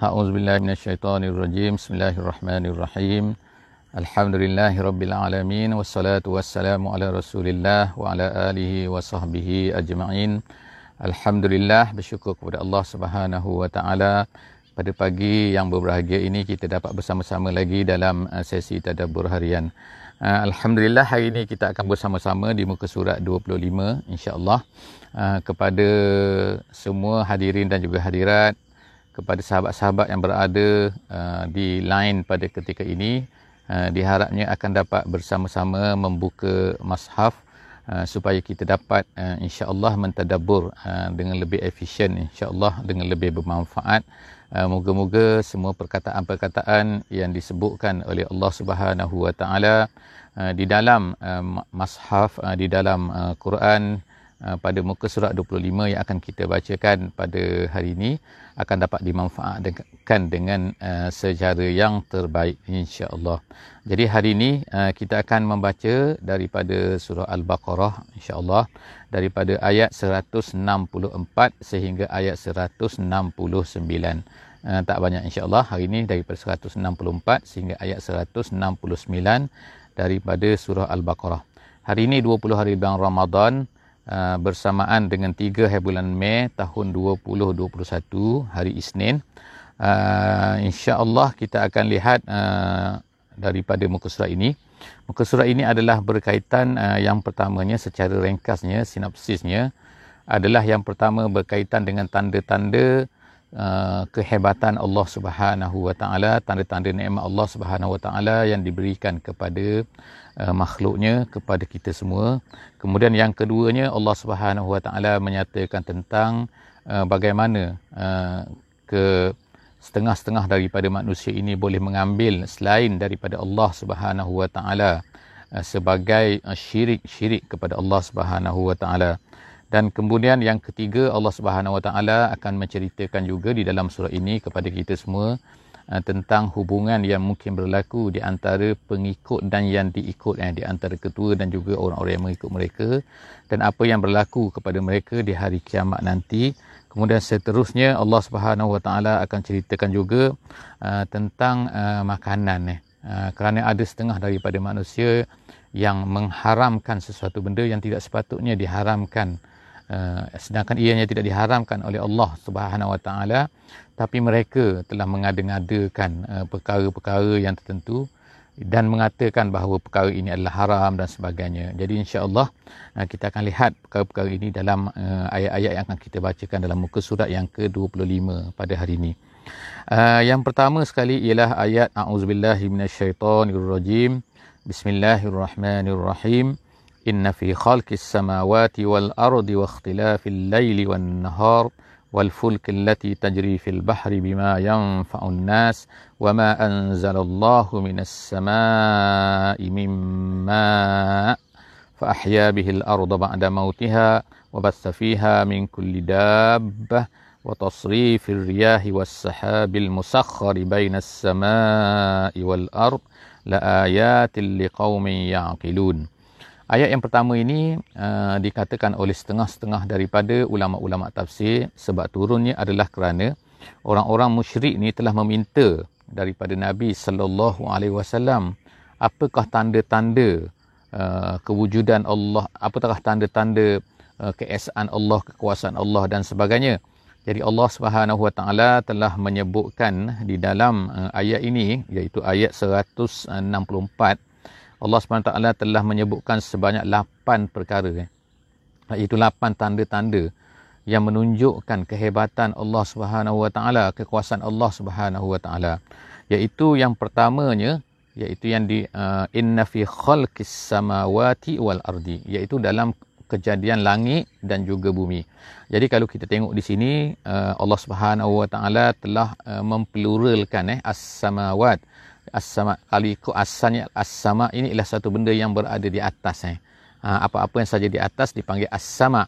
A'udzubillahi rajim. Bismillahirrahmanirrahim. Alhamdulillahi rabbil alamin wassalatu wassalamu ala Rasulillah wa ala alihi wa sahbihi ajma'in. Alhamdulillah bersyukur kepada Allah Subhanahu wa taala pada pagi yang berbahagia ini kita dapat bersama-sama lagi dalam uh, sesi tadabbur harian. Uh, Alhamdulillah hari ini kita akan bersama-sama di muka surat 25 insya-Allah uh, kepada semua hadirin dan juga hadirat kepada sahabat-sahabat yang berada uh, di line pada ketika ini uh, diharapnya akan dapat bersama-sama membuka mushaf uh, supaya kita dapat uh, insya-Allah mentadabbur uh, dengan lebih efisien insya-Allah dengan lebih bermanfaat. Uh, moga-moga semua perkataan-perkataan yang disebutkan oleh Allah Subhanahu wa taala uh, di dalam uh, mushaf uh, di dalam uh, Quran pada muka surat 25 yang akan kita bacakan pada hari ini akan dapat dimanfaatkan dengan uh, secara yang terbaik insya-Allah. Jadi hari ini uh, kita akan membaca daripada surah Al-Baqarah insya-Allah daripada ayat 164 sehingga ayat 169. Uh, tak banyak insya-Allah hari ini daripada 164 sehingga ayat 169 daripada surah Al-Baqarah. Hari ini 20 hari bulan Ramadan uh, bersamaan dengan 3 hari bulan Mei tahun 2021 hari Isnin. Uh, InsyaAllah kita akan lihat uh, daripada muka surat ini. Muka surat ini adalah berkaitan uh, yang pertamanya secara ringkasnya, sinopsisnya adalah yang pertama berkaitan dengan tanda-tanda uh, kehebatan Allah Subhanahu Wa Taala, tanda-tanda nikmat Allah Subhanahu Wa Taala yang diberikan kepada uh, makhluknya kepada kita semua. Kemudian yang keduanya Allah Subhanahu Wa Taala menyatakan tentang uh, bagaimana uh, ke setengah-setengah daripada manusia ini boleh mengambil selain daripada Allah Subhanahu Wa Taala uh, sebagai uh, syirik-syirik kepada Allah Subhanahu Wa Taala. Dan kemudian yang ketiga Allah Subhanahu Wa Taala akan menceritakan juga di dalam surah ini kepada kita semua uh, tentang hubungan yang mungkin berlaku di antara pengikut dan yang diikut eh, di antara ketua dan juga orang-orang yang mengikut mereka dan apa yang berlaku kepada mereka di hari kiamat nanti. Kemudian seterusnya Allah Subhanahu Wa Taala akan ceritakan juga uh, tentang uh, makanan eh. Uh, kerana ada setengah daripada manusia yang mengharamkan sesuatu benda yang tidak sepatutnya diharamkan Uh, sedangkan ianya tidak diharamkan oleh Allah Subhanahu Wa Taala tapi mereka telah mengada-ngadakan uh, perkara-perkara yang tertentu dan mengatakan bahawa perkara ini adalah haram dan sebagainya. Jadi insya-Allah uh, kita akan lihat perkara-perkara ini dalam uh, ayat-ayat yang akan kita bacakan dalam muka surat yang ke-25 pada hari ini. Uh, yang pertama sekali ialah ayat a'udzubillahi minasyaitonirrajim. Bismillahirrahmanirrahim. Inna fi khalqis samawati wal ardi wa ikhtilafil laili wan nahar والفلك التي تجري في البحر بما ينفع الناس وما أنزل الله من السماء من ماء فأحيا به الأرض بعد موتها وبث فيها من كل دابة وتصريف الرياح والسحاب المسخر بين السماء والأرض لآيات لقوم يعقلون Ayat yang pertama ini uh, dikatakan oleh setengah-setengah daripada ulama-ulama tafsir sebab turunnya adalah kerana orang-orang musyrik ni telah meminta daripada Nabi sallallahu alaihi wasallam apakah tanda-tanda uh, kewujudan Allah, apakah tanda-tanda uh, keesaan Allah, kekuasaan Allah dan sebagainya. Jadi Allah Subhanahu wa taala telah menyebutkan di dalam uh, ayat ini iaitu ayat 164 Allah SWT telah menyebutkan sebanyak 8 perkara. Eh. Iaitu 8 tanda-tanda yang menunjukkan kehebatan Allah Taala, kekuasaan Allah Taala. Iaitu yang pertamanya iaitu yang di uh, inna fi khalqis samawati wal ardi iaitu dalam kejadian langit dan juga bumi. Jadi kalau kita tengok di sini uh, Allah Subhanahu Wa Taala telah uh, mempluralkan eh as-samawat as-sama kalau ikut asalnya as-sama ini ialah satu benda yang berada di atas eh. Ha, apa-apa yang saja di atas dipanggil as-sama.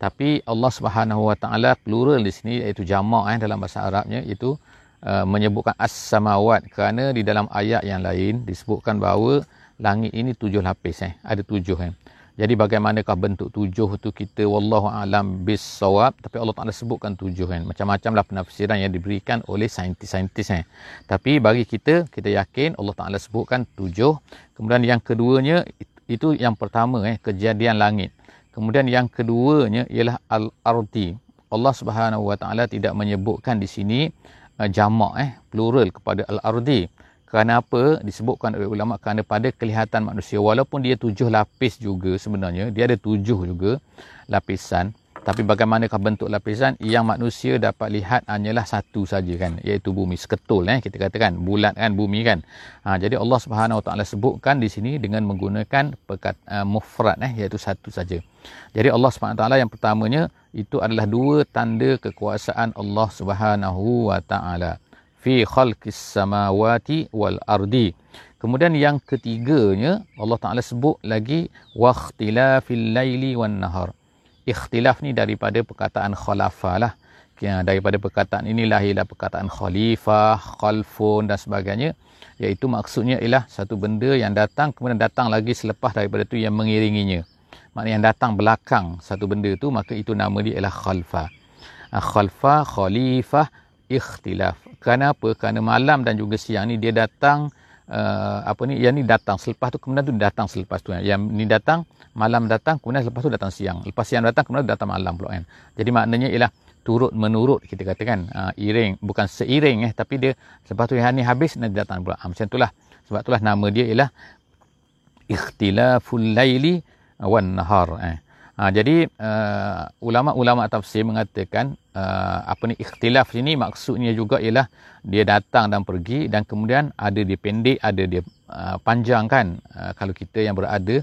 Tapi Allah Subhanahu Wa Taala plural di sini iaitu jamak eh dalam bahasa Arabnya itu uh, menyebutkan as-samawat kerana di dalam ayat yang lain disebutkan bahawa langit ini tujuh lapis eh ada tujuh eh. Jadi bagaimanakah bentuk tujuh tu kita wallahu alam bis sawab tapi Allah Taala sebutkan tujuh kan. Macam-macamlah penafsiran yang diberikan oleh saintis-saintis eh. Tapi bagi kita kita yakin Allah Taala sebutkan tujuh. Kemudian yang keduanya itu yang pertama eh kejadian langit. Kemudian yang keduanya ialah al-ardi. Allah Subhanahu Wa Taala tidak menyebutkan di sini uh, jamak eh plural kepada al-ardi. Kerana apa? Disebutkan oleh ulama kerana pada kelihatan manusia walaupun dia tujuh lapis juga sebenarnya, dia ada tujuh juga lapisan. Tapi bagaimanakah bentuk lapisan yang manusia dapat lihat hanyalah satu saja kan, iaitu bumi seketul eh kita katakan, bulat kan bumi kan. Ha, jadi Allah Subhanahu Wa Taala sebutkan di sini dengan menggunakan pekat, uh, mufrad eh iaitu satu saja. Jadi Allah Subhanahu Wa Taala yang pertamanya itu adalah dua tanda kekuasaan Allah Subhanahu Wa Taala fi khalqis samawati wal ardi. Kemudian yang ketiganya Allah Taala sebut lagi waqtilafil laili wan nahar. Ikhtilaf ni daripada perkataan khalafa lah. Ya, daripada perkataan ini lahirlah perkataan khalifah, khalfun dan sebagainya. Iaitu maksudnya ialah satu benda yang datang kemudian datang lagi selepas daripada itu yang mengiringinya. Maknanya yang datang belakang satu benda tu maka itu nama dia ialah khalfa. Khalfa, khalifah, ikhtilaf. Kerana apa? Kerana malam dan juga siang ni dia datang uh, apa ni? Yang ni datang selepas tu kemudian tu datang selepas tu. Yang ni datang malam datang kemudian selepas tu datang siang. Lepas siang datang kemudian datang malam pula kan. Jadi maknanya ialah turut menurut kita katakan uh, iring bukan seiring eh tapi dia selepas tu yang ni habis nanti datang pula. Uh, macam itulah. Sebab itulah nama dia ialah ikhtilaful laili wan nahar eh. Ha, jadi uh, ulama-ulama tafsir mengatakan uh, apa ni ikhtilaf sini maksudnya juga ialah dia datang dan pergi dan kemudian ada dia pendek, ada dia uh, panjang kan. Uh, kalau kita yang berada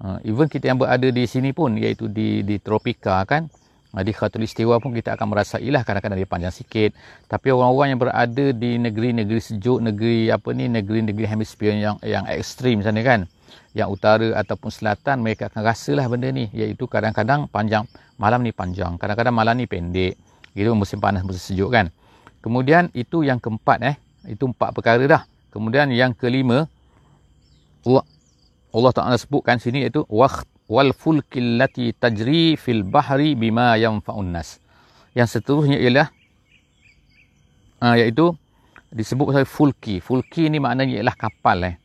uh, even kita yang berada di sini pun iaitu di di tropika kan? Uh, di khatulistiwa pun kita akan merasailah kadang-kadang dia panjang sikit. Tapi orang-orang yang berada di negeri-negeri sejuk negeri apa ni negeri-negeri hemisfer yang yang ekstrim sana kan yang utara ataupun selatan mereka akan rasalah benda ni. Iaitu kadang-kadang panjang malam ni panjang kadang-kadang malam ni pendek. Itu musim panas musim sejuk kan? Kemudian itu yang keempat eh. Itu empat perkara dah. Kemudian yang kelima Allah, Allah Taala sebutkan sini iaitu waqt wal fulkil lati tajri fil bahri bima yanfa'un nas. Yang seterusnya ialah uh, iaitu disebut sebagai fulki. Fulki ni maknanya ialah kapal eh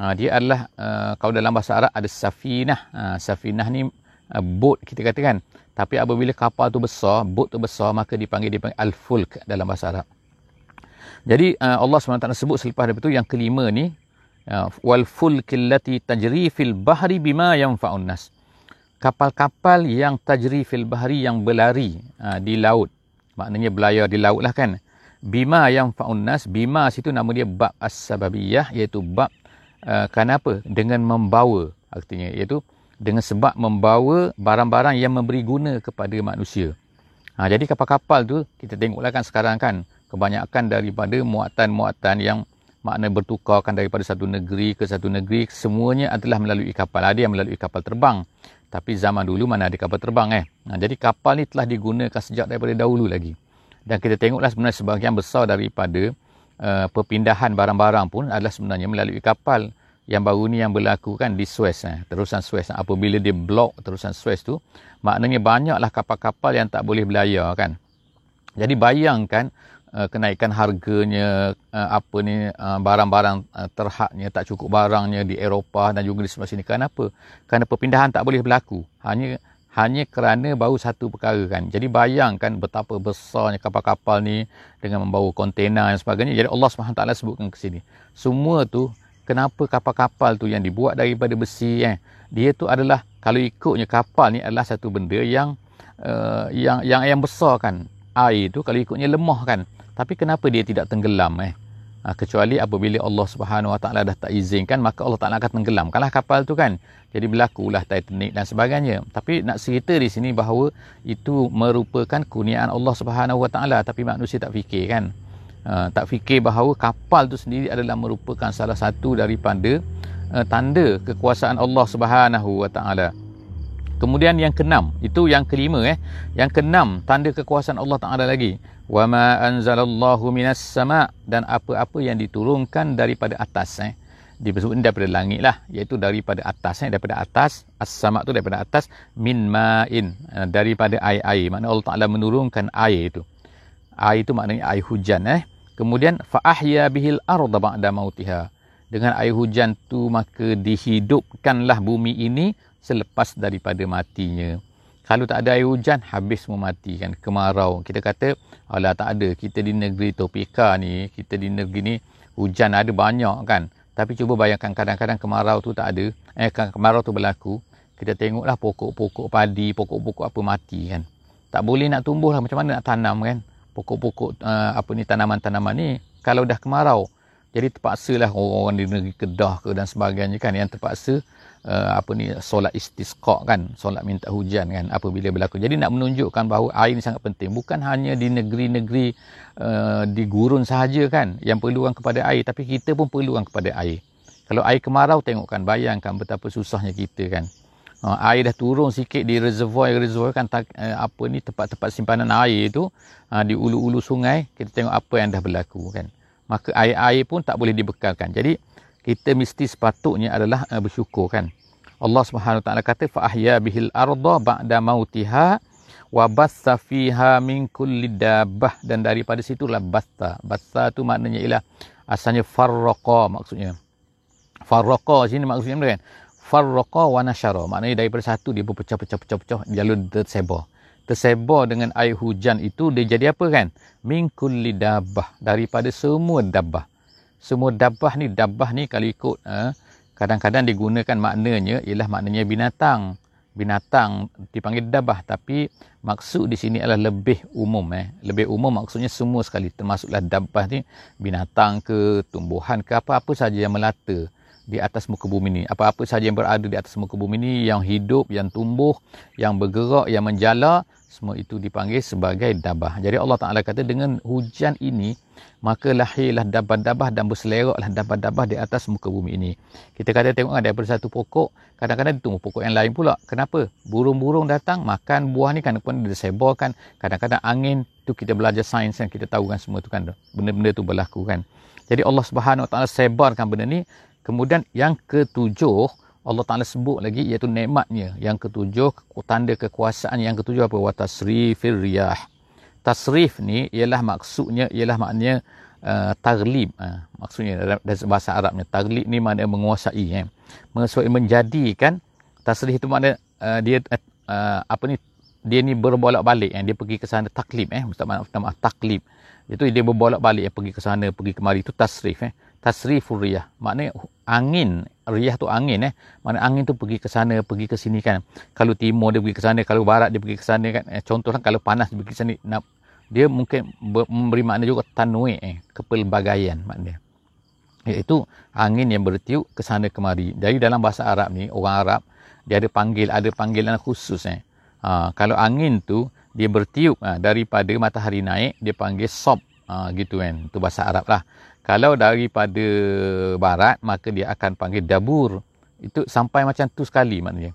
Ha, dia adalah uh, kalau dalam bahasa Arab ada safinah. Ha, safinah ni uh, boat kita katakan. Tapi apabila kapal tu besar, boat tu besar maka dipanggil dipanggil al-fulk dalam bahasa Arab. Jadi uh, Allah SWT sebut selepas daripada itu yang kelima ni wal fulkil lati tajri fil bahri bima yanfa'un nas. Kapal-kapal yang tajri fil bahri yang berlari di laut. Maknanya berlayar di laut lah kan. Bima yang fa'unnas, bima situ nama dia bab as-sababiyah iaitu bab uh, kenapa dengan membawa artinya iaitu dengan sebab membawa barang-barang yang memberi guna kepada manusia. Ha, jadi kapal-kapal tu kita tengoklah kan sekarang kan kebanyakan daripada muatan-muatan yang makna bertukarkan daripada satu negeri ke satu negeri semuanya adalah melalui kapal. Ada yang melalui kapal terbang tapi zaman dulu mana ada kapal terbang eh? Ha, jadi kapal ni telah digunakan sejak daripada dahulu lagi. Dan kita tengoklah sebenarnya sebahagian besar daripada uh, perpindahan barang-barang pun adalah sebenarnya melalui kapal yang baru ni yang berlaku kan di Suez eh. terusan Suez. Apabila dia blok terusan Suez tu maknanya banyaklah kapal-kapal yang tak boleh berlayar kan. Jadi bayangkan uh, kenaikan harganya uh, apa ni uh, barang-barang uh, terhadnya tak cukup barangnya di Eropah dan juga di sebelah sini. Kenapa? Kerana perpindahan tak boleh berlaku. Hanya hanya kerana baru satu perkara kan. Jadi bayangkan betapa besarnya kapal-kapal ni dengan membawa kontena dan sebagainya. Jadi Allah SWT sebutkan ke sini. Semua tu kenapa kapal-kapal tu yang dibuat daripada besi eh. Dia tu adalah kalau ikutnya kapal ni adalah satu benda yang uh, yang yang yang besar kan. Air tu kalau ikutnya lemah kan. Tapi kenapa dia tidak tenggelam eh? Ha, kecuali apabila Allah Subhanahu Wa Taala dah tak izinkan maka Allah Taala akan tenggelamkanlah kapal tu kan jadi berlakulah Titanic dan sebagainya tapi nak cerita di sini bahawa itu merupakan kurniaan Allah Subhanahu Wa Taala tapi manusia tak fikir kan ha, tak fikir bahawa kapal tu sendiri adalah merupakan salah satu daripada uh, tanda kekuasaan Allah Subhanahu Wa Taala Kemudian yang keenam, itu yang kelima eh. Yang keenam, tanda kekuasaan Allah Taala lagi. Wa ma anzalallahu minas sama' dan apa-apa yang diturunkan daripada atas eh. disebut daripada langit lah iaitu daripada atas eh. Daripada atas as-sama tu daripada atas min ma'in uh, daripada air-air makna Allah Taala menurunkan air itu. Air itu maknanya air hujan eh. Kemudian fa ahya bihil arda ba'da mautiha. Dengan air hujan tu maka dihidupkanlah bumi ini selepas daripada matinya kalau tak ada air hujan, habis semua mati kan. Kemarau. Kita kata, alah tak ada. Kita di negeri topika ni, kita di negeri ni, hujan ada banyak kan. Tapi cuba bayangkan kadang-kadang kemarau tu tak ada. Eh, kemarau tu berlaku. Kita tengoklah pokok-pokok padi, pokok-pokok apa mati kan. Tak boleh nak tumbuh lah. Macam mana nak tanam kan. Pokok-pokok uh, apa ni tanaman-tanaman ni. Kalau dah kemarau. Jadi terpaksa lah orang-orang di negeri Kedah ke dan sebagainya kan. Yang terpaksa uh, apa ni solat istisqa kan solat minta hujan kan apabila berlaku. Jadi nak menunjukkan bahawa air ni sangat penting. Bukan hanya di negeri-negeri uh, di gurun sahaja kan yang perlukan kepada air tapi kita pun perlukan kepada air. Kalau air kemarau tengokkan bayangkan betapa susahnya kita kan. Uh, air dah turun sikit di reservoir-reservoir kan tak, uh, apa ni tempat-tempat simpanan air tu uh, di ulu-ulu sungai kita tengok apa yang dah berlaku kan. Maka air-air pun tak boleh dibekalkan. Jadi kita mesti sepatutnya adalah uh, bersyukur kan. Allah Subhanahu taala kata fa ahya bihil arda ba'da mautiha wa bassa fiha min kulli dabbah dan daripada situlah bassa. Bassa tu maknanya ialah asalnya farraqa maksudnya. Farraqa sini maksudnya kan? Farraqa wa nashara. Maknanya daripada satu dia berpecah-pecah-pecah-pecah jalur tersebar. Tersebar dengan air hujan itu dia jadi apa kan? Min kulli dabbah daripada semua dabbah semua dabah ni dabah ni kalau ikut eh, kadang-kadang digunakan maknanya ialah maknanya binatang. Binatang dipanggil dabah tapi maksud di sini adalah lebih umum eh. Lebih umum maksudnya semua sekali termasuklah dabah ni binatang ke tumbuhan ke apa-apa saja yang melata di atas muka bumi ni. Apa-apa saja yang berada di atas muka bumi ni yang hidup yang tumbuh yang bergerak yang menjala semua itu dipanggil sebagai dabah. Jadi Allah Taala kata dengan hujan ini maka lahirlah dabah-dabah dan berseleraklah dabah-dabah di atas muka bumi ini. Kita kata tengok ada daripada satu pokok, kadang-kadang ditumbuh pokok yang lain pula. Kenapa? Burung-burung datang makan buah ni kan pun disebarkan. Kadang-kadang angin tu kita belajar sains kan kita tahu kan semua tu kan benda-benda tu berlaku kan. Jadi Allah Subhanahu Wa Taala sebarkan benda ni. Kemudian yang ketujuh Allah Ta'ala sebut lagi iaitu nikmatnya. Yang ketujuh, tanda kekuasaan yang ketujuh apa? Wa tasrifir riyah. Tasrif ni ialah maksudnya, ialah maknanya uh, taglib. Uh, maksudnya dalam, bahasa Arabnya. Taglib ni maknanya menguasai. Eh. Menguasai menjadikan. Tasrif itu maknanya uh, dia uh, apa ni dia ni berbolak-balik eh. dia pergi ke sana taklib eh maksud maaf taklib itu dia berbolak-balik eh. pergi ke sana pergi kemari itu tasrif eh tasrifur riyah maknanya angin. Riyah tu angin eh. Maknanya angin tu pergi ke sana pergi ke sini kan. Kalau timur dia pergi ke sana kalau barat dia pergi ke sana kan. Eh, contohnya kalau panas dia pergi ke sana nak dia mungkin memberi makna juga tanwi eh kepelbagaian maknanya. Iaitu angin yang bertiup ke sana kemari. Dari dalam bahasa Arab ni orang Arab dia ada panggil ada panggilan khusus eh. Ha, kalau angin tu dia bertiup ha, daripada matahari naik dia panggil sob ha, gitu kan. Tu bahasa Arab lah kalau daripada barat, maka dia akan panggil dabur. Itu sampai macam tu sekali maknanya.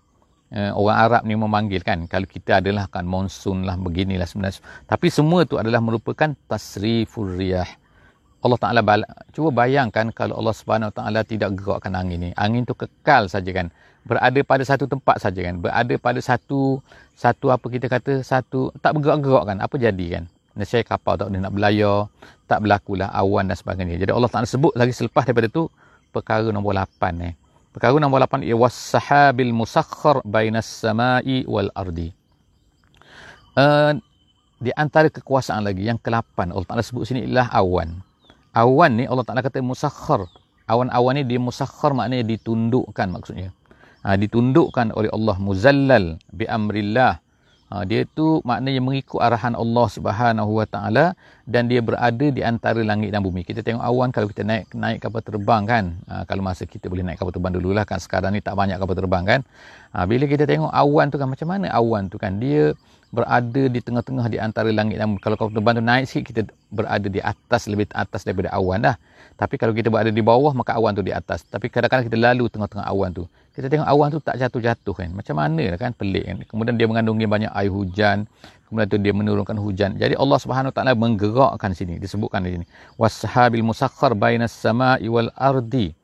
Uh, orang Arab ni memanggil kan. Kalau kita adalah kan monsun lah, beginilah sebenarnya. Tapi semua tu adalah merupakan tasrifur riyah. Allah Ta'ala bala, cuba bayangkan kalau Allah Subhanahu Ta'ala tidak gerakkan angin ni. Angin tu kekal saja kan. Berada pada satu tempat saja kan. Berada pada satu, satu apa kita kata, satu, tak bergerak-gerak kan. Apa jadi kan? Nescaya kapal tak boleh nak belayar, tak berlakulah awan dan sebagainya. Jadi Allah Taala sebut lagi selepas daripada tu perkara nombor 8 eh. Perkara nombor 8 ialah was-sahabil musakhkhar bainas samai wal ardi. Uh, di antara kekuasaan lagi yang ke-8 Allah Taala sebut sini ialah awan. Awan ni Allah Taala kata musakhkhar. Awan-awan ni dia musakhkhar maknanya ditundukkan maksudnya. Ha, ditundukkan oleh Allah muzallal bi amrillah Ha, dia tu maknanya mengikut arahan Allah Subhanahu Wa Taala dan dia berada di antara langit dan bumi. Kita tengok awan kalau kita naik naik kapal terbang kan. Ha, kalau masa kita boleh naik kapal terbang dululah kan sekarang ni tak banyak kapal terbang kan. Ha, bila kita tengok awan tu kan macam mana awan tu kan dia berada di tengah-tengah di antara langit dan bumi. Kalau kapal terbang tu naik sikit kita berada di atas lebih atas daripada awan dah. Tapi kalau kita berada di bawah maka awan tu di atas. Tapi kadang-kadang kita lalu tengah-tengah awan tu kita tengok awan tu tak jatuh-jatuh kan. Macam mana lah kan pelik kan. Kemudian dia mengandungi banyak air hujan. Kemudian tu dia menurunkan hujan. Jadi Allah Subhanahu taala menggerakkan sini disebutkan di sini. Washabil musakhkhar bainas sama'i wal ardi.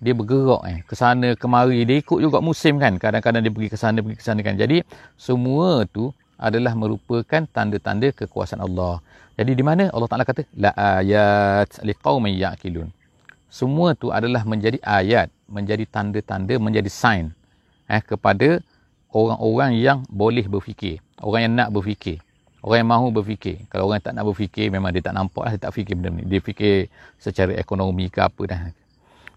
dia bergerak eh ke sana kemari dia ikut juga musim kan kadang-kadang dia pergi ke sana pergi ke sana kan jadi semua tu adalah merupakan tanda-tanda kekuasaan Allah. Jadi di mana Allah Taala kata la ayat liqaumin yaqilun. Semua tu adalah menjadi ayat menjadi tanda-tanda menjadi sign eh kepada orang-orang yang boleh berfikir orang yang nak berfikir orang yang mahu berfikir. Kalau orang yang tak nak berfikir memang dia tak nampak lah dia tak fikir benda ni. Dia fikir secara ekonomi ke apa dah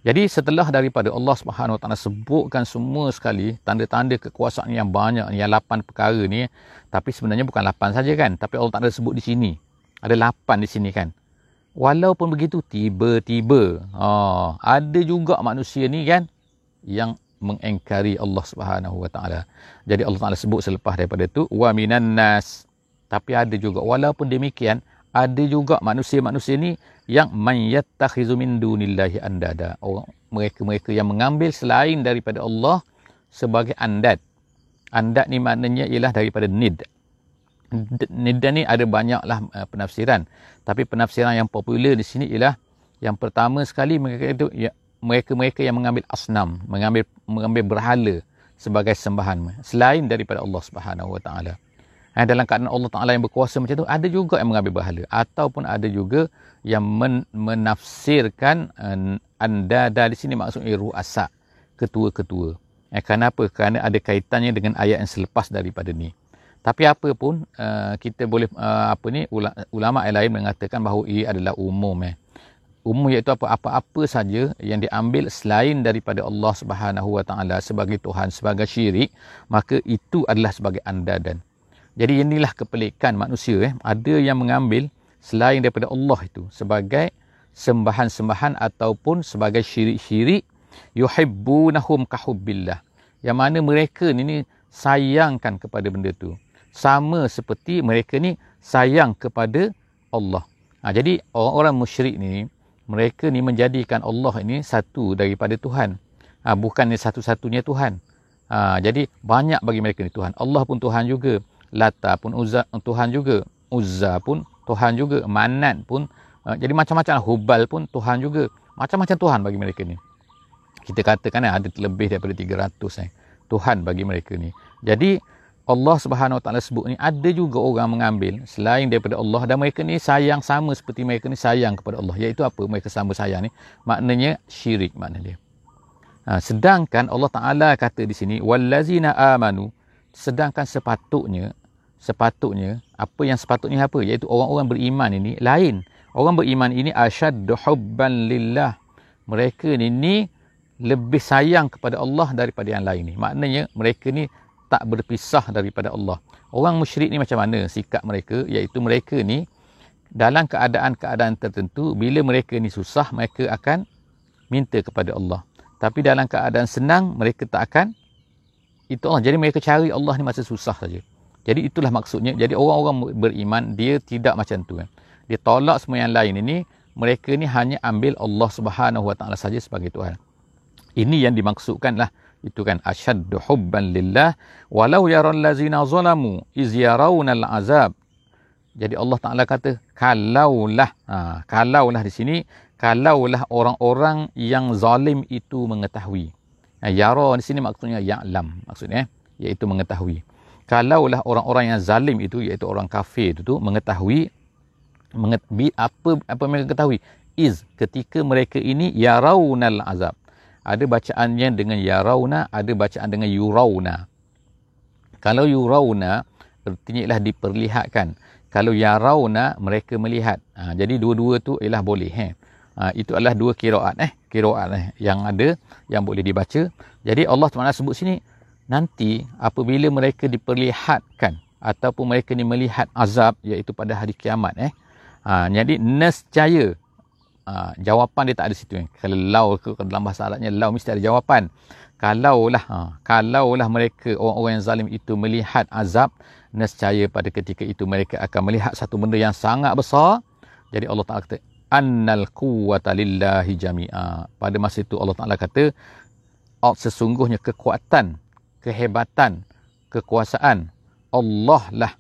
jadi setelah daripada Allah Subhanahu Taala sebutkan semua sekali tanda-tanda kekuasaan yang banyak yang lapan perkara ni tapi sebenarnya bukan lapan saja kan tapi Allah Taala sebut di sini. Ada lapan di sini kan. Walaupun begitu tiba-tiba oh, ada juga manusia ni kan yang mengingkari Allah Subhanahu Wa Taala. Jadi Allah Taala sebut selepas daripada itu wa minan nas. Tapi ada juga walaupun demikian ada juga manusia-manusia ni yang mayattakhizu min dunillahi andada. Orang mereka-mereka yang mengambil selain daripada Allah sebagai andad. Andad ni maknanya ialah daripada nid. Nid ni ada banyaklah uh, penafsiran. Tapi penafsiran yang popular di sini ialah yang pertama sekali mereka itu ya, mereka-mereka yang mengambil asnam, mengambil mengambil berhala sebagai sembahan selain daripada Allah Subhanahu Wa Taala. Eh, dalam keadaan Allah Ta'ala yang berkuasa macam tu, ada juga yang mengambil berhala. Ataupun ada juga yang men- menafsirkan uh, anda di sini maksudnya ru'asa, ketua-ketua. Eh, kenapa? Kerana ada kaitannya dengan ayat yang selepas daripada ni. Tapi apa pun, uh, kita boleh, uh, apa ni, ulama yang lain mengatakan bahawa ia adalah umum. Eh. Umum iaitu apa? Apa-apa saja yang diambil selain daripada Allah Subhanahu Wa Taala sebagai Tuhan, sebagai syirik, maka itu adalah sebagai anda dan jadi inilah kepelikan manusia eh. Ada yang mengambil selain daripada Allah itu sebagai sembahan-sembahan ataupun sebagai syirik-syirik yuhibbunahum kahubbillah. Yang mana mereka ni, ni sayangkan kepada benda tu. Sama seperti mereka ni sayang kepada Allah. Ha, jadi orang-orang musyrik ni mereka ni menjadikan Allah ini satu daripada Tuhan. Ha, bukan satu-satunya Tuhan. Ha, jadi banyak bagi mereka ni Tuhan. Allah pun Tuhan juga. Lata pun Uzza Tuhan juga. Uzza pun Tuhan juga. Manat pun. Uh, jadi macam-macam. Hubal pun Tuhan juga. Macam-macam Tuhan bagi mereka ni. Kita katakan eh, ada lebih daripada 300 eh. Tuhan bagi mereka ni. Jadi Allah Subhanahu Wa Taala sebut ni ada juga orang mengambil selain daripada Allah dan mereka ni sayang sama seperti mereka ni sayang kepada Allah. Iaitu apa? Mereka sama sayang ni. Maknanya syirik makna dia. Ha, sedangkan Allah Taala kata di sini wallazina amanu sedangkan sepatutnya sepatutnya apa yang sepatutnya apa? Iaitu orang-orang beriman ini lain. Orang beriman ini asyaddu hubban lillah. Mereka ni, ni lebih sayang kepada Allah daripada yang lain ni. Maknanya mereka ni tak berpisah daripada Allah. Orang musyrik ni macam mana sikap mereka? Iaitu mereka ni dalam keadaan-keadaan tertentu bila mereka ni susah mereka akan minta kepada Allah. Tapi dalam keadaan senang mereka tak akan itu Allah. Jadi mereka cari Allah ni masa susah saja jadi itulah maksudnya. Jadi orang-orang beriman dia tidak macam tu kan. Dia tolak semua yang lain ini. Mereka ni hanya ambil Allah Subhanahu Wa Taala saja sebagai Tuhan. Ini yang dimaksudkan lah. Itu kan asyaddu hubban lillah walau yaral lazina zalamu iz yarawna azab. Jadi Allah Taala kata kalaulah ha, kalaulah di sini kalaulah orang-orang yang zalim itu mengetahui. Ha, yara di sini maksudnya ya'lam maksudnya iaitu mengetahui kalaulah orang-orang yang zalim itu iaitu orang kafir itu tu mengetahui mengetahui apa apa mereka ketahui? Is ketika mereka ini yaraunal azab. Ada bacaannya dengan yarauna ada bacaan dengan yurauna. Kalau yurauna artinya ialah diperlihatkan. Kalau yarauna mereka melihat. Ha, jadi dua-dua tu ialah boleh eh ha, itu adalah dua kiraat eh kiraat eh yang ada yang boleh dibaca. Jadi Allah Taala sebut sini nanti apabila mereka diperlihatkan ataupun mereka ni melihat azab iaitu pada hari kiamat eh. Ha, jadi nescaya ha, jawapan dia tak ada situ eh. kalau lau ke dalam bahasa Arabnya lau mesti ada jawapan. Kalaulah ha, kalaulah mereka orang-orang yang zalim itu melihat azab nescaya pada ketika itu mereka akan melihat satu benda yang sangat besar. Jadi Allah Taala kata annal quwwata lillahi jami'a. Pada masa itu Allah Taala kata sesungguhnya kekuatan kehebatan, kekuasaan Allah lah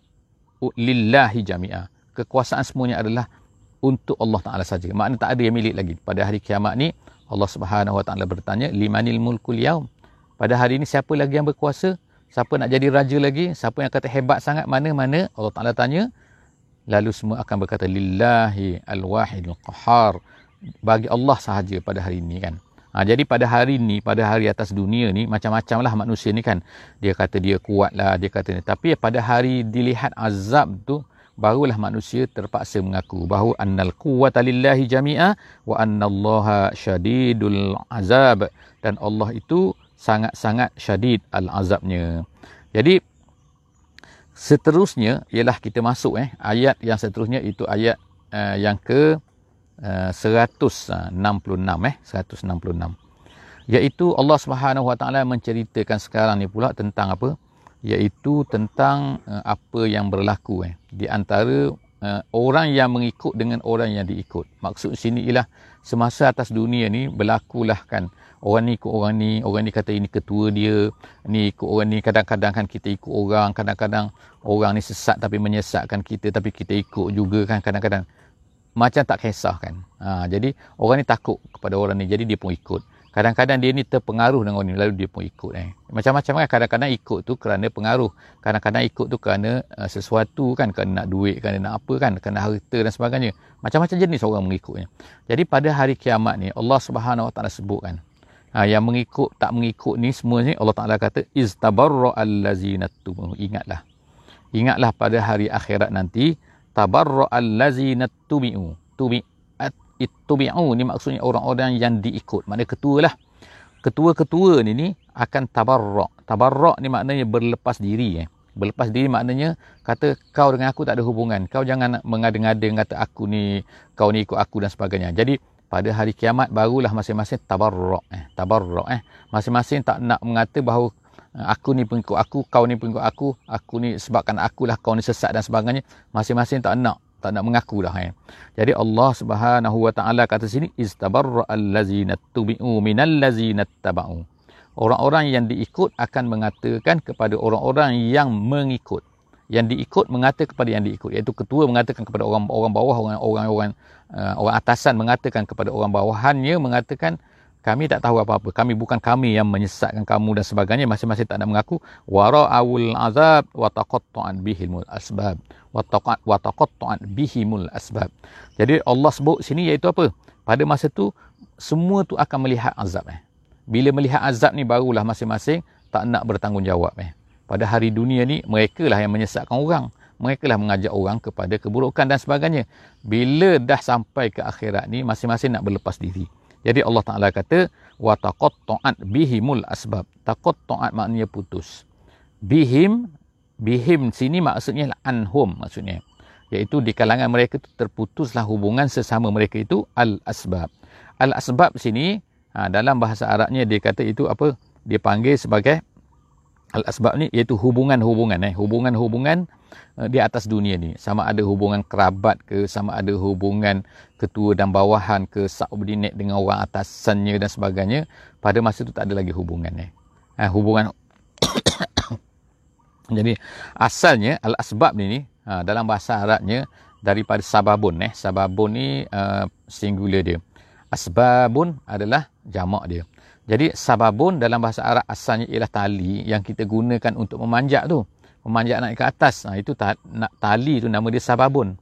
lillahi jami'a. Kekuasaan semuanya adalah untuk Allah Ta'ala saja. Maknanya tak ada yang milik lagi. Pada hari kiamat ni, Allah Subhanahu Wa Taala bertanya, "Limanil mulkul yaum?" Pada hari ini siapa lagi yang berkuasa? Siapa nak jadi raja lagi? Siapa yang kata hebat sangat? Mana-mana? Allah Taala tanya. Lalu semua akan berkata, "Lillahi al-wahidul qahhar." Bagi Allah sahaja pada hari ini kan. Ha, jadi pada hari ni, pada hari atas dunia ni, macam-macam lah manusia ni kan. Dia kata dia kuat lah, dia kata ni. Tapi pada hari dilihat azab tu, barulah manusia terpaksa mengaku bahawa annal quwwata lillahi jami'a wa annallaha syadidul azab dan Allah itu sangat-sangat syadid al-azabnya. Jadi seterusnya ialah kita masuk eh ayat yang seterusnya itu ayat uh, yang ke 166 eh 166 iaitu Allah Subhanahu Wa Taala menceritakan sekarang ni pula tentang apa? Iaitu tentang uh, apa yang berlaku eh. Di antara uh, orang yang mengikut dengan orang yang diikut. Maksud sini ialah semasa atas dunia ni berlakulah kan. Orang ni ikut orang ni orang ni kata ini ketua dia ni ikut orang ni kadang-kadang kan kita ikut orang kadang-kadang orang ni sesat tapi menyesatkan kita tapi kita ikut juga kan kadang-kadang macam tak kisah kan ha, jadi orang ni takut kepada orang ni jadi dia pun ikut. Kadang-kadang dia ni terpengaruh dengan orang ni lalu dia pun ikut eh. macam-macam kan kadang-kadang ikut tu kerana pengaruh. Kadang-kadang ikut tu kerana uh, sesuatu kan kerana nak duit kerana nak apa kan kerana harta dan sebagainya. Macam-macam jenis orang mengikutnya jadi pada hari kiamat ni Allah Subhanahu Wa Taala sebutkan ha, yang mengikut tak mengikut ni semua ni Allah Taala kata istabarra allazina ingatlah. Ingatlah pada hari akhirat nanti tabarra allazina tubi'u tubi ittubi'u ni maksudnya orang-orang yang diikut. Ketua lah ketua-ketua ni ni akan tabarrak tabarrak ni maknanya berlepas diri eh. Berlepas diri maknanya kata kau dengan aku tak ada hubungan. Kau jangan mengada-ngada kata aku ni kau ni ikut aku dan sebagainya. Jadi pada hari kiamat barulah masing-masing tabarrak eh. Tabarrak eh. Masing-masing tak nak mengata bahawa aku ni pengikut aku kau ni pengikut aku aku ni sebabkan akulah kau ni sesat dan sebagainya masing-masing tak nak tak nak mengaku dah ya. Jadi Allah Subhanahu wa taala kata sini istabarra allazina tubi'u minal ladzina taba'u. Orang-orang yang diikut akan mengatakan kepada orang-orang yang mengikut. Yang diikut mengatakan kepada yang diikut iaitu ketua mengatakan kepada orang orang bawah orang orang uh, orang atasan mengatakan kepada orang bawahannya mengatakan kami tak tahu apa-apa. Kami bukan kami yang menyesatkan kamu dan sebagainya. Masing-masing tak nak mengaku. Wara'awul azab wa taqatta'an bihimul asbab. Wa taqatta'an bihimul asbab. Jadi Allah sebut sini iaitu apa? Pada masa tu semua tu akan melihat azab. Eh. Bila melihat azab ni barulah masing-masing tak nak bertanggungjawab. Eh. Pada hari dunia ni, mereka lah yang menyesatkan orang. Mereka lah mengajak orang kepada keburukan dan sebagainya. Bila dah sampai ke akhirat ni, masing-masing nak berlepas diri. Jadi Allah Taala kata wa taqatta'at bihimul asbab. Taqatta'at maknanya putus. Bihim bihim sini maksudnya anhum maksudnya. Iaitu di kalangan mereka itu terputuslah hubungan sesama mereka itu al asbab. Al asbab sini ha, dalam bahasa Arabnya dia kata itu apa? Dia panggil sebagai al asbab ni iaitu hubungan-hubungan eh hubungan-hubungan di atas dunia ni. Sama ada hubungan kerabat ke sama ada hubungan ketua dan bawahan ke subordinate dengan orang atasannya dan sebagainya pada masa itu tak ada lagi hubungan eh. Ha, hubungan jadi asalnya al asbab ni ha, dalam bahasa Arabnya daripada sababun eh. Sababun ni uh, singular dia. Asbabun adalah jamak dia. Jadi sababun dalam bahasa Arab asalnya ialah tali yang kita gunakan untuk memanjat tu memanjat naik ke atas. Ha, itu ta, nak tali tu nama dia sababun.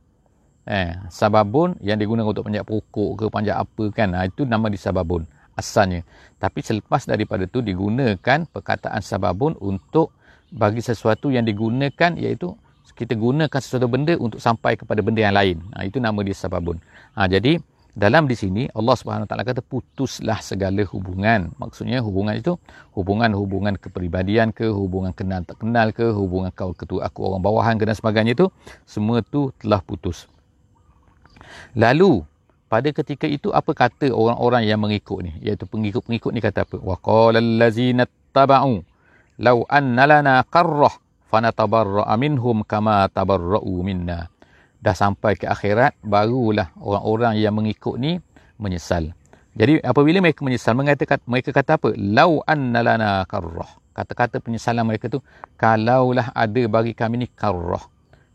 Eh, sababun yang digunakan untuk panjat pokok ke panjat apa kan. Ha, itu nama dia sababun asalnya. Tapi selepas daripada tu digunakan perkataan sababun untuk bagi sesuatu yang digunakan iaitu kita gunakan sesuatu benda untuk sampai kepada benda yang lain. Ha, itu nama dia sababun. Ha, jadi dalam di sini Allah Subhanahu taala kata putuslah segala hubungan. Maksudnya hubungan itu hubungan-hubungan kepribadian ke, hubungan kenal tak kenal ke, hubungan kau ketua aku orang bawahan ke dan sebagainya itu semua tu telah putus. Lalu pada ketika itu apa kata orang-orang yang mengikut ni? Iaitu pengikut-pengikut ni kata apa? Wa qala allazina taba'u law anna lana qarrah fanatabarra'a minhum kama tabarra'u minna dah sampai ke akhirat barulah orang-orang yang mengikut ni menyesal. Jadi apabila mereka menyesal mengatakan mereka kata apa? Lau annalana karrah. Kata-kata penyesalan mereka tu kalaulah ada bagi kami ni karrah.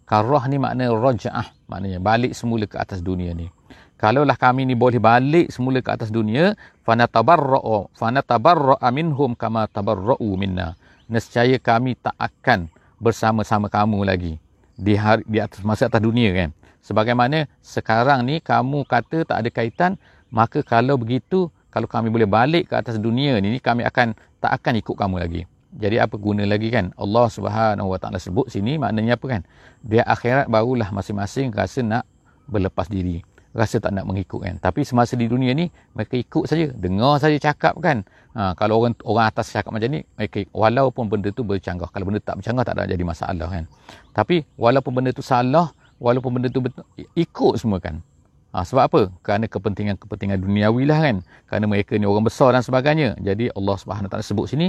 Karrah ni makna raja'ah, maknanya balik semula ke atas dunia ni. kalaulah kami ni boleh balik semula ke atas dunia fanatabarra'u fanatabarra'a minhum kama tabarra'u minna nescaya kami tak akan bersama-sama kamu lagi di hari, di atas masa atas dunia kan. Sebagaimana sekarang ni kamu kata tak ada kaitan maka kalau begitu kalau kami boleh balik ke atas dunia ni kami akan tak akan ikut kamu lagi. Jadi apa guna lagi kan? Allah Subhanahu Wa Taala sebut sini maknanya apa kan? Dia akhirat barulah masing-masing rasa nak berlepas diri. Rasa tak nak mengikut kan? Tapi semasa di dunia ni mereka ikut saja. Dengar saja cakap kan ha, kalau orang orang atas cakap macam ni mereka walaupun benda tu bercanggah kalau benda tak bercanggah tak ada jadi masalah kan tapi walaupun benda tu salah walaupun benda tu betul ikut semua kan ha, sebab apa kerana kepentingan-kepentingan duniawi lah kan kerana mereka ni orang besar dan sebagainya jadi Allah taala sebut sini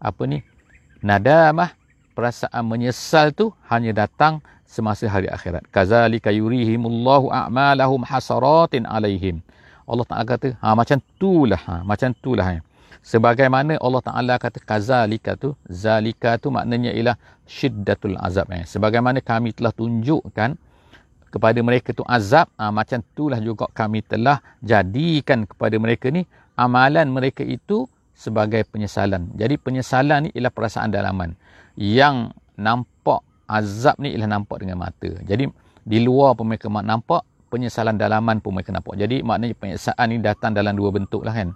apa ni nadamah perasaan menyesal tu hanya datang semasa hari akhirat. Kazalika yurihimullahu a'malahum hasaratin alaihim. Allah Ta'ala kata, ha, macam itulah. Ha, macam itulah. Ha. Sebagaimana Allah Ta'ala kata, kazalika tu, zalika tu maknanya ialah syiddatul azab. Ha. Sebagaimana kami telah tunjukkan kepada mereka tu azab, ha, macam itulah juga kami telah jadikan kepada mereka ni, amalan mereka itu sebagai penyesalan. Jadi penyesalan ni ialah perasaan dalaman. Yang nampak azab ni ialah nampak dengan mata. Jadi di luar pun mereka nampak, penyesalan dalaman pun mereka nampak. Jadi maknanya penyeksaan ni datang dalam dua bentuk lah kan.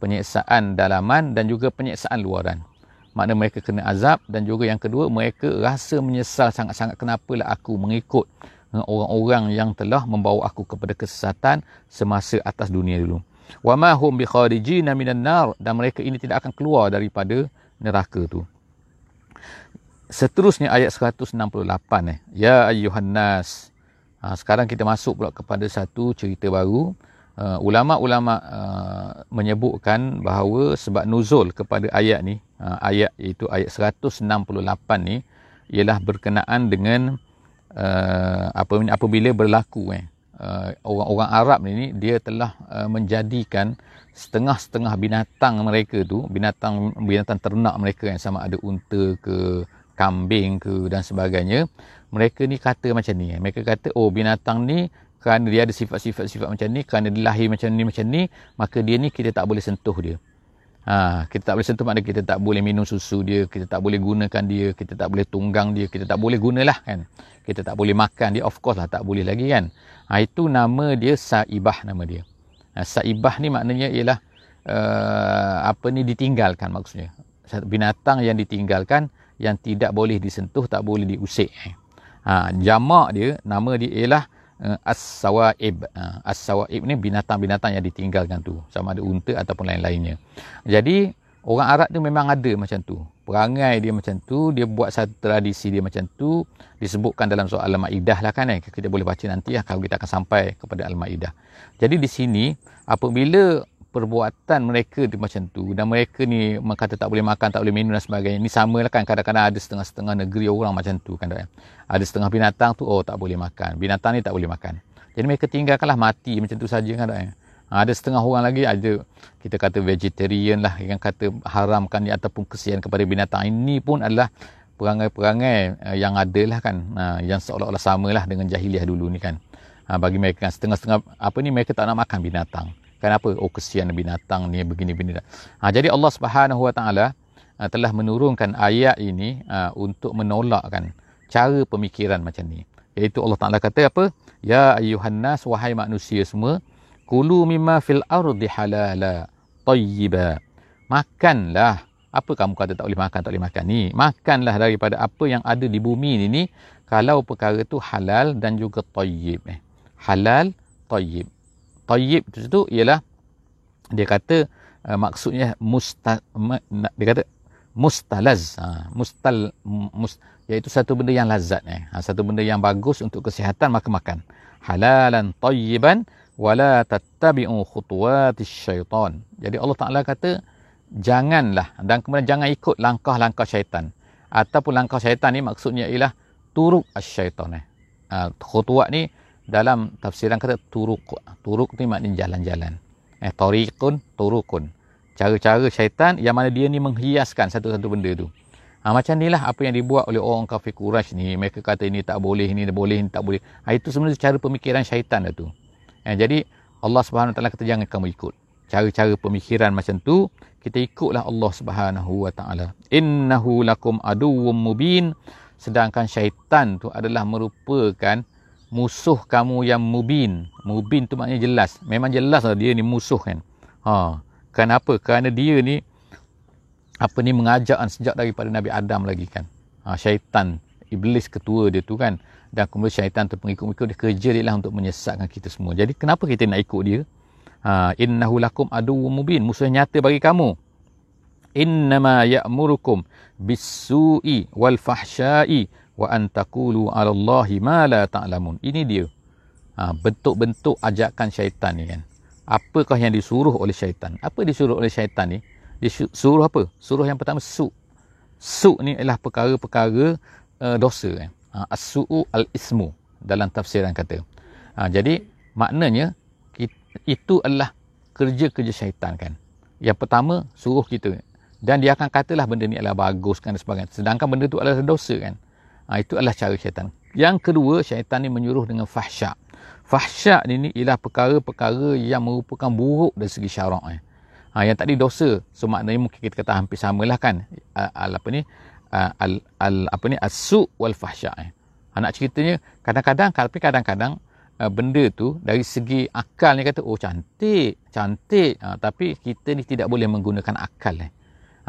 Penyeksaan dalaman dan juga penyeksaan luaran. Makna mereka kena azab dan juga yang kedua mereka rasa menyesal sangat-sangat kenapalah aku mengikut orang-orang yang telah membawa aku kepada kesesatan semasa atas dunia dulu. Wa ma hum bi kharijina minan nar dan mereka ini tidak akan keluar daripada neraka tu. Seterusnya ayat 168 eh. Ya ayyuhan nas. Ha, sekarang kita masuk pula kepada satu cerita baru. Uh, ulama-ulama uh, menyebutkan bahawa sebab nuzul kepada ayat ni, uh, ayat itu ayat 168 ni ialah berkenaan dengan uh, apa apabila berlaku eh. Uh, orang-orang Arab ni dia telah uh, menjadikan setengah-setengah binatang mereka tu binatang binatang ternak mereka yang sama ada unta ke kambing ke dan sebagainya mereka ni kata macam ni mereka kata oh binatang ni kerana dia ada sifat-sifat sifat macam ni kerana dia lahir macam ni macam ni maka dia ni kita tak boleh sentuh dia. Ha, kita tak boleh sentuh maknanya kita tak boleh minum susu dia kita tak boleh gunakan dia kita tak boleh tunggang dia kita tak boleh gunalah kan. Kita tak boleh makan dia of course lah tak boleh lagi kan. Ha, itu nama dia saibah nama dia. Ha, saibah ni maknanya ialah uh, apa ni ditinggalkan maksudnya. Binatang yang ditinggalkan yang tidak boleh disentuh, tak boleh diusik. Ha, jamak dia, nama dia ialah uh, As-Sawaib. Ha, As-Sawaib ni binatang-binatang yang ditinggalkan tu. Sama ada unta ataupun lain-lainnya. Jadi, orang Arab tu memang ada macam tu. Perangai dia macam tu, dia buat satu tradisi dia macam tu. Disebutkan dalam soal Al-Ma'idah lah kan. Eh? Kita boleh baca nanti lah kalau kita akan sampai kepada Al-Ma'idah. Jadi di sini, apabila perbuatan mereka di macam tu dan mereka ni kata tak boleh makan, tak boleh minum dan sebagainya. Ni sama lah kan kadang-kadang ada setengah-setengah negeri orang macam tu kan. Ada setengah binatang tu oh tak boleh makan. Binatang ni tak boleh makan. Jadi mereka tinggalkanlah mati macam tu saja kan. Ha, ada setengah orang lagi ada kita kata vegetarian lah yang kata haramkan ni ataupun kesian kepada binatang. Ini pun adalah perangai-perangai uh, yang ada lah kan. Uh, yang seolah-olah samalah dengan jahiliah dulu ni kan. Ha, bagi mereka kan setengah-setengah apa ni mereka tak nak makan binatang. Kenapa? Oh kesian binatang ni begini begini. Ha, jadi Allah Subhanahu Wa Taala ha, telah menurunkan ayat ini ha, untuk menolakkan cara pemikiran macam ni. Iaitu Allah Taala kata apa? Ya ayuhan nas wahai manusia semua, kulu mimma fil ardi halala tayyiba. Makanlah apa kamu kata tak boleh makan, tak boleh makan ni. Makanlah daripada apa yang ada di bumi ini ni kalau perkara tu halal dan juga tayyib. Eh. Halal, tayyib tayyib itu ialah dia kata uh, maksudnya musta dia kata mustalaz ha, mustal mus, iaitu satu benda yang lazat eh. ha, satu benda yang bagus untuk kesihatan maka makan halalan tayyiban wala tattabi'u khutuwatis syaitan jadi Allah Taala kata janganlah dan kemudian jangan ikut langkah-langkah syaitan ataupun langkah syaitan ni maksudnya ialah turuk syaitan eh. ha, khutuwat ni dalam tafsiran kata turuk. Turuk ni maknanya jalan-jalan. Eh, tariqun, turukun. Cara-cara syaitan yang mana dia ni menghiaskan satu-satu benda tu. Ha, macam ni lah apa yang dibuat oleh orang kafir Quraisy ni. Mereka kata ini tak boleh, ini boleh, ini tak boleh. Ha, itu sebenarnya cara pemikiran syaitan lah tu. Eh, jadi Allah Subhanahu taala kata jangan kamu ikut cara-cara pemikiran macam tu kita ikutlah Allah Subhanahu wa taala innahu lakum aduwwum mubin sedangkan syaitan tu adalah merupakan musuh kamu yang mubin. Mubin tu maknanya jelas. Memang jelas lah dia ni musuh kan. Ha. Kenapa? Kerana dia ni apa ni mengajak sejak daripada Nabi Adam lagi kan. Ha, syaitan. Iblis ketua dia tu kan. Dan kemudian syaitan tu pengikut-pengikut dia kerja dia lah untuk menyesatkan kita semua. Jadi kenapa kita nak ikut dia? Ha, innahu lakum aduwwum mubin. Musuh nyata bagi kamu. Innama ya'murukum bis-su'i wal fahsya'i wa an taqulu 'ala Allahi ma la ta'lamun. Ini dia. Ha, bentuk-bentuk ajakan syaitan ni kan. Apakah yang disuruh oleh syaitan? Apa disuruh oleh syaitan ni? Disuruh apa? Suruh yang pertama su. Su ni ialah perkara-perkara uh, dosa kan. Ha, as-su'u al-ismu dalam tafsiran kata. Ha, jadi maknanya itu adalah kerja-kerja syaitan kan. Yang pertama suruh kita dan dia akan katalah benda ni adalah bagus kan dan sebagainya. Sedangkan benda tu adalah dosa kan. Ha, itu adalah cara syaitan. Yang kedua, syaitan ni menyuruh dengan fahsyak. Fahsyak ni ialah perkara-perkara yang merupakan buruk dari segi syarak. Eh. Ha, yang tadi dosa, so maknanya mungkin kita kata hampir samalah kan. Al, apa ni? Al, al, apa ni? As-su' wal fahsyak. Eh. Ha, nak ceritanya, kadang-kadang, tapi kadang-kadang, benda tu dari segi akal ni kata, oh cantik, cantik. Ha, tapi kita ni tidak boleh menggunakan akal. Eh.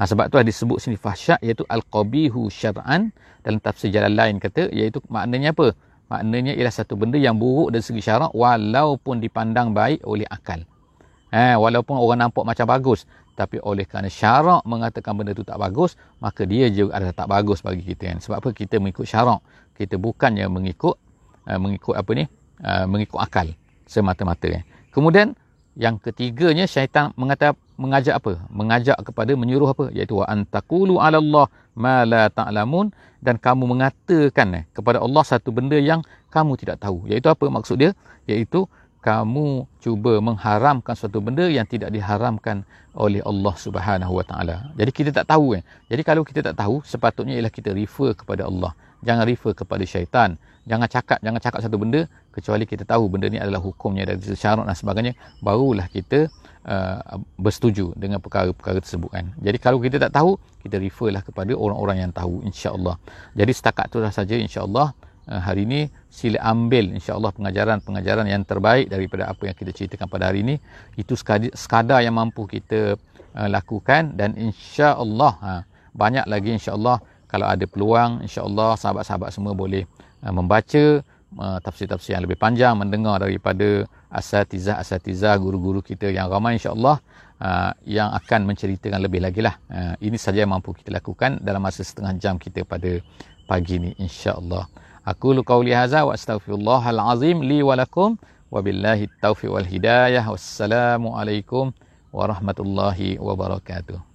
Ha, sebab tu disebut sini fahsyak iaitu al-qabihu syar'an dalam tafsir jalan lain kata iaitu maknanya apa? Maknanya ialah satu benda yang buruk dari segi syarak walaupun dipandang baik oleh akal. Ha, walaupun orang nampak macam bagus tapi oleh kerana syarak mengatakan benda tu tak bagus maka dia juga adalah tak bagus bagi kita kan. Sebab apa? Kita mengikut syarak. Kita bukannya mengikut uh, mengikut apa ni? Uh, mengikut akal semata-mata kan. Kemudian yang ketiganya syaitan mengata mengajak apa? Mengajak kepada menyuruh apa? Iaitu wa antaqulu 'ala Allah ma la ta'lamun dan kamu mengatakan eh, kepada Allah satu benda yang kamu tidak tahu. Iaitu apa maksud dia? Iaitu kamu cuba mengharamkan suatu benda yang tidak diharamkan oleh Allah Subhanahu Wa Taala. Jadi kita tak tahu eh. Jadi kalau kita tak tahu, sepatutnya ialah kita refer kepada Allah. Jangan refer kepada syaitan. Jangan cakap, jangan cakap satu benda kecuali kita tahu benda ni adalah hukumnya dari syarat dan sebagainya, barulah kita uh, bersetuju dengan perkara-perkara tersebut kan. Jadi kalau kita tak tahu, kita referlah kepada orang-orang yang tahu insya-Allah. Jadi setakat tu saja insya-Allah. Eh, hari ini sila ambil insya-Allah pengajaran-pengajaran yang terbaik daripada apa yang kita ceritakan pada hari ini itu sekadar yang mampu kita uh, lakukan dan insya-Allah ha, banyak lagi insya-Allah kalau ada peluang insya-Allah sahabat-sahabat semua boleh uh, membaca uh, tafsir-tafsir yang lebih panjang mendengar daripada asatizah-asatizah guru-guru kita yang ramai insya-Allah uh, yang akan menceritakan lebih lagi lah. Uh, ini saja yang mampu kita lakukan dalam masa setengah jam kita pada pagi ini insya-Allah. Aku lu qauli hadza wa astaghfirullahal azim li wa lakum wa billahi taufiq wal hidayah. Wassalamu alaikum warahmatullahi wabarakatuh